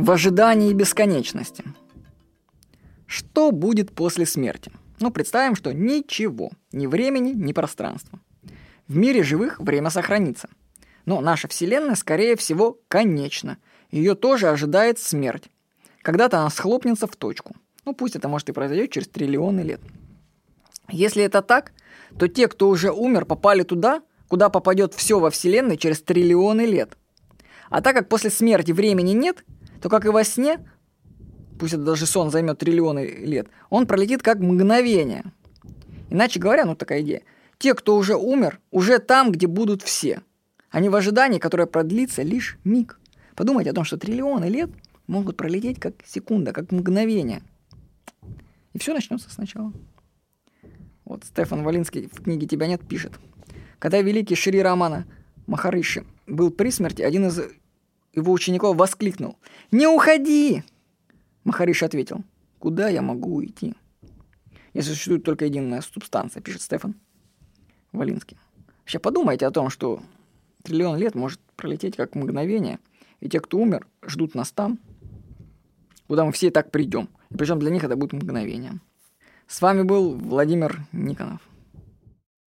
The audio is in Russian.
В ожидании бесконечности. Что будет после смерти? Ну, представим, что ничего. Ни времени, ни пространства. В мире живых время сохранится. Но наша Вселенная, скорее всего, конечна. Ее тоже ожидает смерть. Когда-то она схлопнется в точку. Ну, пусть это может и произойдет через триллионы лет. Если это так, то те, кто уже умер, попали туда, куда попадет все во Вселенной через триллионы лет. А так как после смерти времени нет, то как и во сне, пусть это даже сон займет триллионы лет, он пролетит как мгновение. Иначе говоря, ну такая идея. Те, кто уже умер, уже там, где будут все. Они в ожидании, которое продлится лишь миг. Подумайте о том, что триллионы лет могут пролететь как секунда, как мгновение. И все начнется сначала. Вот Стефан Валинский в книге «Тебя нет» пишет. Когда великий Шри Рамана Махариши был при смерти, один из его учеников воскликнул «Не уходи!» Махариш ответил «Куда я могу уйти?» Если существует только единая субстанция, пишет Стефан Валинский. Вообще подумайте о том, что триллион лет может пролететь как мгновение, и те, кто умер, ждут нас там, куда мы все и так придем. И причем для них это будет мгновением. С вами был Владимир Никонов.